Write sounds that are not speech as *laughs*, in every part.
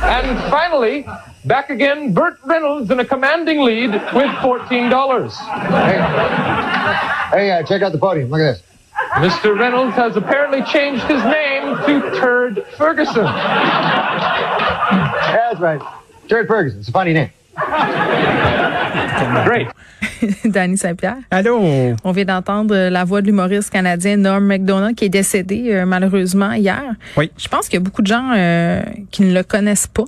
And finally, back again, Burt Reynolds in a commanding lead with $14. Hey, uh, check out the podium. Look at this. Mr. Reynolds has apparently changed his name to Turd Ferguson. Yeah, that's right. Jared Ferguson. It's a funny name. Great. *laughs* Danny Saint-Pierre. Allô? On vient d'entendre la voix de l'humoriste canadien Norm MacDonald qui est décédé euh, malheureusement hier. Oui. Je pense qu'il y a beaucoup de gens euh, qui ne le connaissent pas.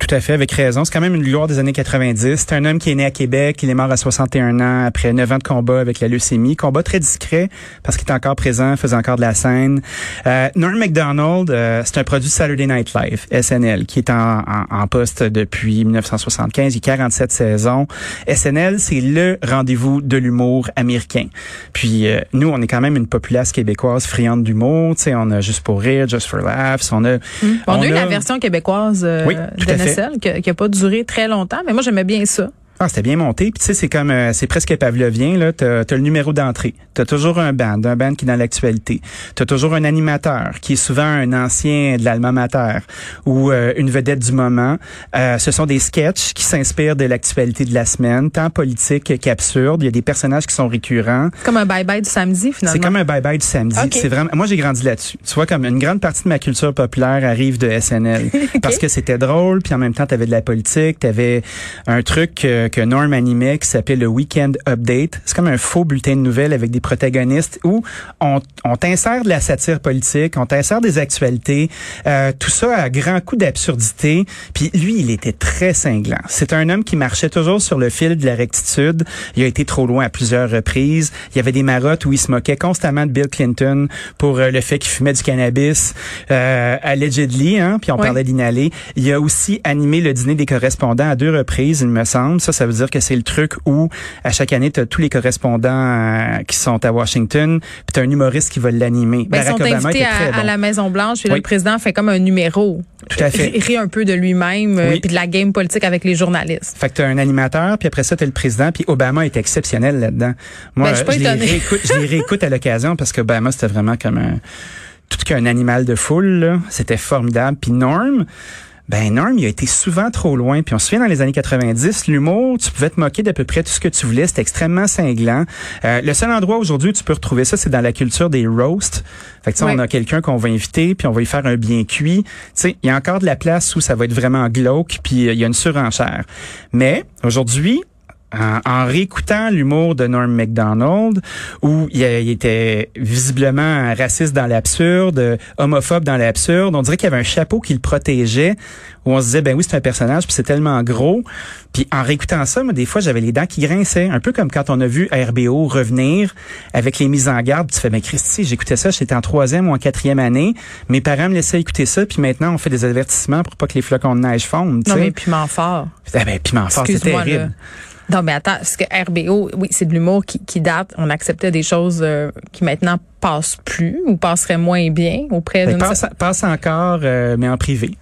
Tout à fait, avec raison. C'est quand même une gloire des années 90. C'est un homme qui est né à Québec. Il est mort à 61 ans après 9 ans de combat avec la leucémie. Combat très discret parce qu'il est encore présent, faisait encore de la scène. Euh, Norm MacDonald, euh, c'est un produit de Saturday Night Live, SNL, qui est en, en, en poste depuis 1975. Il y a 47 saisons. SNL, c'est le rendez-vous de l'humour américain. Puis euh, nous, on est quand même une populace québécoise friande d'humour. Tu sais, on a Juste pour rire, Just for laughs. On a, On, a eu la version québécoise euh, Oui, fait. d'NSL qui n'a pas duré très longtemps, mais moi j'aimais bien ça. Ah, c'était bien monté. Puis tu sais, c'est comme euh, c'est presque pavlovien là. T'as as le numéro d'entrée. T'as toujours un band, un band qui est dans l'actualité. T'as toujours un animateur qui est souvent un ancien de l'alma mater ou euh, une vedette du moment. Euh, ce sont des sketchs qui s'inspirent de l'actualité de la semaine, tant politique qu'absurde. Il y a des personnages qui sont récurrents. C'est comme un bye-bye du samedi finalement. C'est comme un bye-bye du samedi. Ok. C'est vraiment. Moi, j'ai grandi là-dessus. Tu vois, comme une grande partie de ma culture populaire arrive de SNL *laughs* parce que c'était drôle, puis en même temps, t'avais de la politique, t'avais un truc euh, que Norm animait qui s'appelait le Weekend Update. C'est comme un faux bulletin de nouvelles avec des protagonistes où on, on t'insère de la satire politique, on t'insère des actualités, euh, tout ça à grand coup d'absurdité. Puis lui, il était très cinglant. C'est un homme qui marchait toujours sur le fil de la rectitude. Il a été trop loin à plusieurs reprises. Il y avait des marottes où il se moquait constamment de Bill Clinton pour euh, le fait qu'il fumait du cannabis, euh, allegedly, hein, puis on Oui. parlait d'inhaler. Il a aussi animé le dîner des correspondants à deux reprises, il me semble. Ça, ça veut dire que c'est le truc où à chaque année, tu as tous les correspondants euh, qui sont à Washington, puis tu as un humoriste qui va l'animer. Ben, ils sont invités était à, très à bon. la Maison Blanche et là, Oui. le président fait comme un numéro. Tout à fait. Il rit un peu de lui-même euh, Oui. puis de la game politique avec les journalistes. Fait que t'as un animateur, puis après ça, t'as le président, puis Obama est exceptionnel là-dedans. Moi, Ben, je suis pas je, les réécoute, je les réécoute à l'occasion parce qu'Obama, c'était vraiment comme un tout qu'un animal de foule. C'était formidable. Puis Norm, ben Norm, il a été souvent trop loin. Puis on se souvient dans les années 90, l'humour, tu pouvais te moquer d'à peu près tout ce que tu voulais. C'était extrêmement cinglant. Euh, le seul endroit aujourd'hui où tu peux retrouver ça, c'est dans la culture des roasts. Fait que Ouais. on a quelqu'un qu'on va inviter, puis on va lui faire un bien cuit. Tu sais, il y a encore de la place où ça va être vraiment glauque, puis euh, il y a une surenchère. Mais aujourd'hui, en, en réécoutant l'humour de Norm MacDonald, où il, il était visiblement raciste dans l'absurde, homophobe dans l'absurde, on dirait qu'il y avait un chapeau qui le protégeait, où on se disait, ben oui, c'est un personnage, puis c'est tellement gros. Puis en réécoutant ça, moi, des fois, j'avais les dents qui grinçaient, un peu comme quand on a vu RBO revenir avec les mises en garde. Tu fais, ben Christy, j'écoutais ça, j'étais en troisième ou en quatrième année. Mes parents me laissaient écouter ça, puis maintenant, on fait des avertissements pour pas que les flocons de neige fondent. Non, mais piment fort. Ah ben, piment fort, c'est terrible. là. Non, mais attends, parce que RBO, oui, c'est de l'humour qui, qui date. On acceptait des choses euh, qui maintenant passent plus ou passeraient moins bien auprès Ben, d'une... passe, passe encore, euh, mais en privé.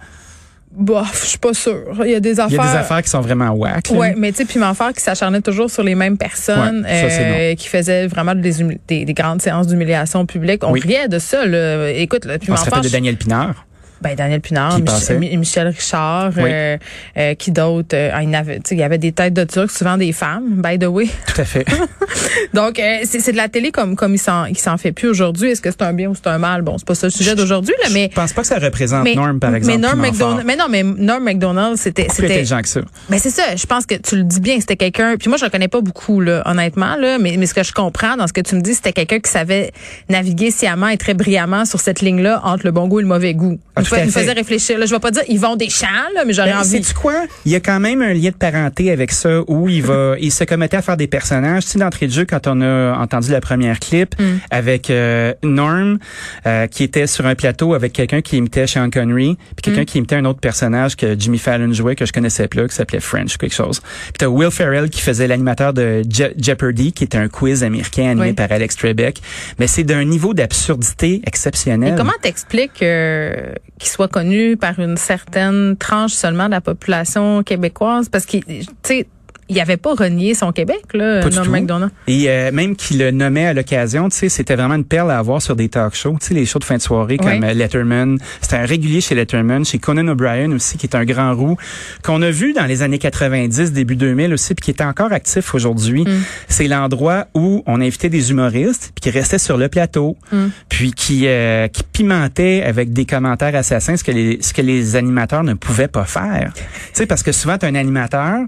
Bof, je suis pas sûre. Il y a des Il y affaires... a des affaires qui sont vraiment whack. là. Ouais, mais tu sais, Piment Fort qui s'acharnait toujours sur les mêmes personnes, Ouais, ça, euh, qui faisait vraiment des, des, des grandes séances d'humiliation publique. On Oui. riait de ça. Là. Écoute, le On Piment se Fort, rappelle de Daniel Pinard. Ben, Daniel Pinard, Mich- Michel Richard, Oui. euh, euh, qui d'autre? Euh, ah, il, il y avait des têtes de turcs, souvent des femmes, by the way. Tout à fait. *laughs* Donc, euh, c'est c'est de la télé comme comme il s'en il s'en fait plus aujourd'hui. Est-ce que c'est un bien ou c'est un mal? Bon, c'est pas ça le sujet d'aujourd'hui, là, mais... Je pense pas que ça représente Norm, par exemple. mais Norm. McDonald, mais non, mais Norm McDonald, c'était, Plus c'était, intelligent que ça. ben c'est ça, je pense que tu le dis bien, c'était quelqu'un. Puis moi je le connais pas beaucoup là, honnêtement là, mais mais ce que je comprends dans ce que tu me dis, c'était quelqu'un qui savait naviguer sciemment et très brillamment sur cette ligne-là entre le bon goût et le mauvais goût. Ah, fait. faisait réfléchir. Là, je vais pas dire ils vont des champs là, mais j'aurais Ben, envie. Sais-tu quoi? Il y a quand même un lien de parenté avec ça où il va, *laughs* il se commettait à faire des personnages. Tu sais, d'entrée de jeu, quand on a entendu la première clip Mm. avec euh, Norm, euh, qui était sur un plateau avec quelqu'un qui imitait Sean Connery, puis quelqu'un Mm. qui imitait un autre personnage que Jimmy Fallon jouait, que je connaissais pas, qui s'appelait French, quelque chose. Puis t'as Will Ferrell qui faisait l'animateur de Je- Jeopardy, qui était un quiz américain animé Oui. par Alex Trebek. Mais c'est d'un niveau d'absurdité exceptionnel. Et comment t'expliques euh, qu'il soit connu par une certaine tranche seulement de la population québécoise parce qu'il tu sais il avait pas renié son Québec, là, Norm. Macdonald. Et euh, même qu'il le nommait à l'occasion, tu sais, c'était vraiment une perle à avoir sur des talk shows, tu sais, les shows de fin de soirée Oui. comme euh, Letterman. C'était un régulier chez Letterman, chez Conan O'Brien aussi, qui est un grand roux, qu'on a vu dans les années 90, début 2000 aussi, puis qui est encore actif aujourd'hui. Mm. C'est l'endroit où on invitait des humoristes, puis qui restaient sur le plateau, Mm. puis qui euh, qui pimentaient avec des commentaires assassins, ce que les ce que les animateurs ne pouvaient pas faire. Tu sais, parce que souvent t'as un animateur,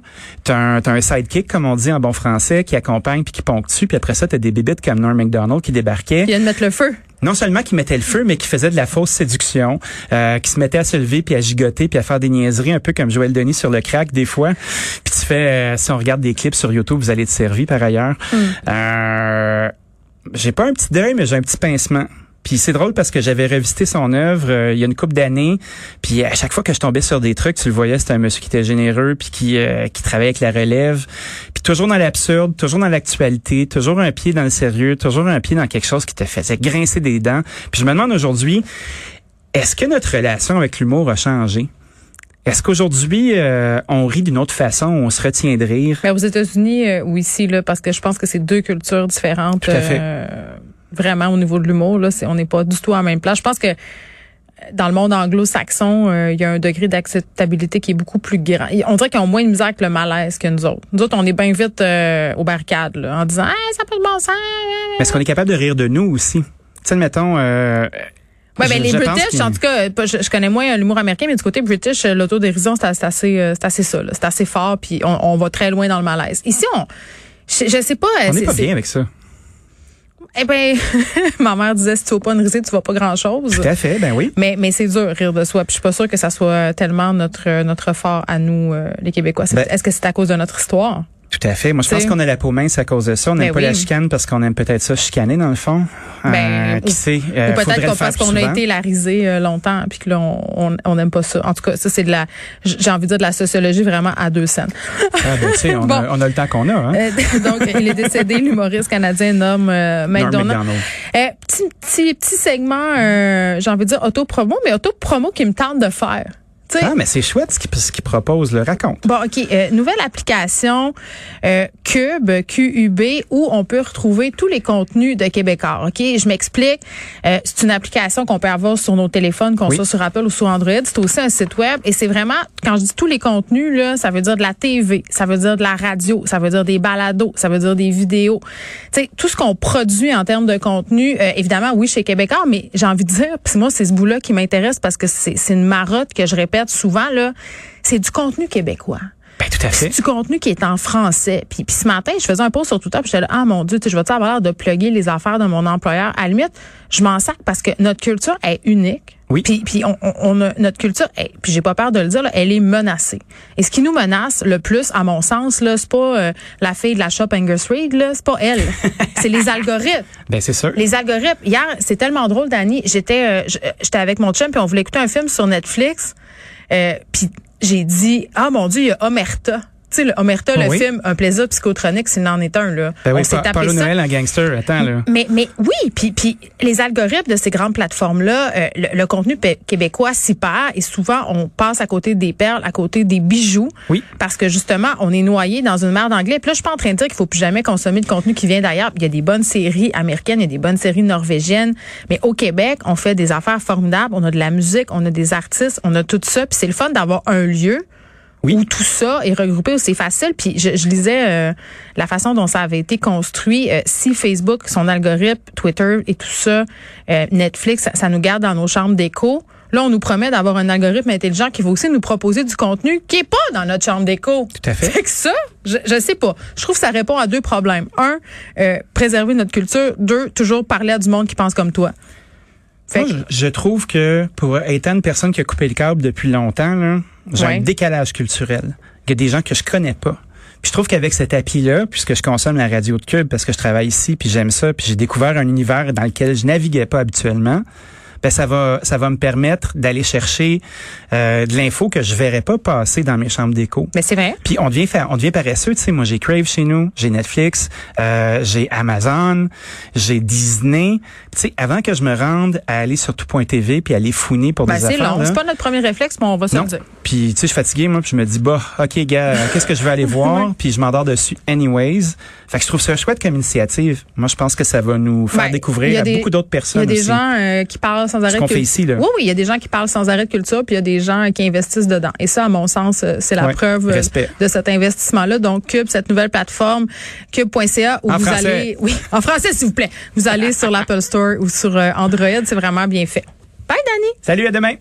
t'as un, un sidekick comme on dit en bon français, qui accompagne puis qui ponctue, puis après ça t'as des bébites comme Norm Macdonald qui débarquaient Il vient de mettre le feu. non seulement qui mettait le feu, mais qui faisait de la fausse séduction, euh, qui se mettait à se lever puis à gigoter puis à faire des niaiseries, un peu comme Joël Denis sur le crack des fois. Puis tu fais, euh, si on regarde des clips sur YouTube, vous allez être servi par ailleurs. Euh, j'ai pas un petit deuil, mais j'ai un petit pincement. Puis c'est drôle parce que j'avais revisité son œuvre euh, il y a une couple d'années, puis à chaque fois que je tombais sur des trucs, tu le voyais, c'était un monsieur qui était généreux, puis qui euh, qui travaillait avec la relève, puis toujours dans l'absurde, toujours dans l'actualité, toujours un pied dans le sérieux, toujours un pied dans quelque chose qui te faisait grincer des dents. Puis je me demande aujourd'hui, est-ce que notre relation avec l'humour a changé? Est-ce qu'aujourd'hui, euh, on rit d'une autre façon, on se retient de rire? Mais aux États-Unis euh, ou ici, là, parce que je pense que c'est deux cultures différentes. Tout à fait. euh, vraiment au niveau de l'humour, là, c'est, on n'est pas du tout à la même place. Je pense que euh, dans le monde anglo-saxon, euh, il y a un degré d'acceptabilité qui est beaucoup plus grand. Et On dirait qu'ils ont moins de misère avec le malaise que nous autres. Nous autres, on est bien vite euh, aux barricades là, en disant ah, ça peut de bon sens. Mais est-ce qu'on est capable de rire de nous aussi? Tu sais, mettons, euh, Ouais, je- ben, les British, en tout cas, je, je connais moins l'humour américain, mais du côté British, l'autodérision, c'est assez, c'est assez ça. là. C'est assez fort, puis on, on va très loin dans le malaise. Ici, on, je, je sais pas. on n'est pas bien avec ça. Eh ben, *laughs* ma mère disait si tu vas pas une risée, tu vas pas grand chose. Tout à fait, ben oui. Mais, mais c'est dur rire de soi. Puis je suis pas sûre que ça soit tellement notre notre fort à nous euh, les Québécois. Ben- Est-ce que c'est à cause de notre histoire? Tout à fait. Moi, je pense qu'on a la peau mince à cause de ça. On n'aime Ben pas oui. la chicane parce qu'on aime peut-être ça chicaner, dans le fond. Ben, qui ou- sait? Ou euh, peut-être qu'on- plus qu'on a été la risée euh, longtemps, puis que là on n'aime pas ça. En tout cas, ça c'est de la j'ai envie de dire de la sociologie vraiment à deux scènes. Ah, ben, tu sais, *laughs* on, Bon. a, on a le temps qu'on a, hein? Euh, *laughs* donc, il est décédé, l'humoriste canadien Norm euh, Norm. Euh, petit, petit, petit segment, euh, j'ai envie de dire auto-promo, mais auto-promo qui me tente de faire. Ah, mais c'est chouette ce qu'il ce qu'il propose, le raconte. Bon, OK. euh, nouvelle application euh, Cube, QUB, où on peut retrouver tous les contenus de Québécois. OK? Je m'explique. Euh, c'est une application qu'on peut avoir sur nos téléphones, qu'on Oui. soit sur Apple ou sur Android. C'est aussi un site web. Et c'est vraiment, quand je dis tous les contenus, là, ça veut dire de la TV, ça veut dire de la radio, ça veut dire des balados, ça veut dire des vidéos. Tu sais, tout ce qu'on produit en termes de contenu, euh, évidemment, oui, chez Québécois, mais j'ai envie de dire, puis moi, c'est ce bout-là qui m'intéresse parce que c'est une marotte que je répète souvent, là. C'est du contenu québécois. Ben, tout à fait. C'est du contenu qui est en français. Puis, puis ce matin, je faisais un post sur Twitter, puis j'étais là, ah mon Dieu, tu sais, je vais avoir l'air de plugger les affaires de mon employeur. À la limite, je m'en sac parce que notre culture est unique. Oui. Puis, puis on, on- on a, notre culture, est, puis j'ai pas peur de le dire, là, elle est menacée. Et ce qui nous menace le plus, à mon sens, là, c'est pas euh, la fille de la shop Angus Reid, là, c'est pas elle. *laughs* c'est les algorithmes. Ben, c'est sûr. Les algorithmes. Hier, c'est tellement drôle, Dani. J'étais, euh, j- j'étais avec mon chum puis on voulait écouter un film sur Netflix. Euh, puis j'ai dit, ah mon Dieu, il y a Omerta. Tu sais, Omerta, le Oui. film, un plaisir psychotronique, s'il en est un là. Ben oui, on s'est tapé ça. Noël en gangster, attends, là. Mais, mais oui, puis, puis les algorithmes de ces grandes plateformes-là, euh, le, le contenu québécois s'y perd et souvent on passe à côté des perles, à côté des bijoux, Oui. parce que justement on est noyé dans une mer d'anglais. Puis là, je suis pas en train de dire qu'il faut plus jamais consommer de contenu qui vient d'ailleurs. Il y a des bonnes séries américaines, il y a des bonnes séries norvégiennes, mais au Québec, on fait des affaires formidables. On a de la musique, on a des artistes, on a tout ça. Puis c'est le fun d'avoir un lieu Oui. où tout ça est regroupé, où c'est facile. Puis je, je lisais euh, la façon dont ça avait été construit. Euh, si Facebook, son algorithme, Twitter et tout ça, euh, Netflix, ça, ça nous garde dans nos chambres d'écho. Là, on nous promet d'avoir un algorithme intelligent qui va aussi nous proposer du contenu qui est pas dans notre chambre d'écho. Tout à fait. Fait que ça, je, je sais pas. Je trouve que ça répond à deux problèmes. Un, euh, préserver notre culture. Deux, toujours parler à du monde qui pense comme toi. Fait Moi, que- je, je trouve que pour étant une personne qui a coupé le câble depuis longtemps, là, j'ai Ouais. un décalage culturel. Il y a des gens que je connais pas. Puis je trouve qu'avec cet appli-là, puisque je consomme la radio de Cube parce que je travaille ici, puis j'aime ça, puis j'ai découvert un univers dans lequel je naviguais pas habituellement, ben ça va ça va me permettre d'aller chercher euh, de l'info que je verrais pas passer dans mes chambres d'écho. Mais c'est vrai. Puis on devient faire, on devient paresseux, tu sais. Moi, j'ai Crave chez nous, j'ai Netflix, euh, j'ai Amazon, j'ai Disney. Tu sais, avant que je me rende à aller sur tout.tv puis aller fouiner pour Ben, des c'est affaires. long. là, C'est pas notre premier réflexe, mais on va se non. le dire. Puis tu sais, je suis fatigué moi, puis je me dis bah, ok gars, euh, *laughs* qu'est-ce que je vais aller voir? Puis je m'endors dessus anyways. Fait que je trouve ça chouette comme initiative. Moi, je pense que ça va nous faire Ben, découvrir à des- beaucoup d'autres Il y personnes a des aussi. gens euh, qui parlent sans arrêt qu'on de fait ici, là. Oui, oui, il y a des gens qui parlent sans arrêt de culture, puis il y a des gens qui investissent dedans. Et ça, à mon sens, euh, c'est la Ouais, preuve euh, respect. de cet investissement-là. Donc, Cube, cette nouvelle plateforme, cube.ca, où En vous français. allez... Oui, en français, s'il vous plaît. Vous allez sur l'Apple Store ou sur euh, Android. C'est vraiment bien fait. Bye, Danny! Salut, à demain.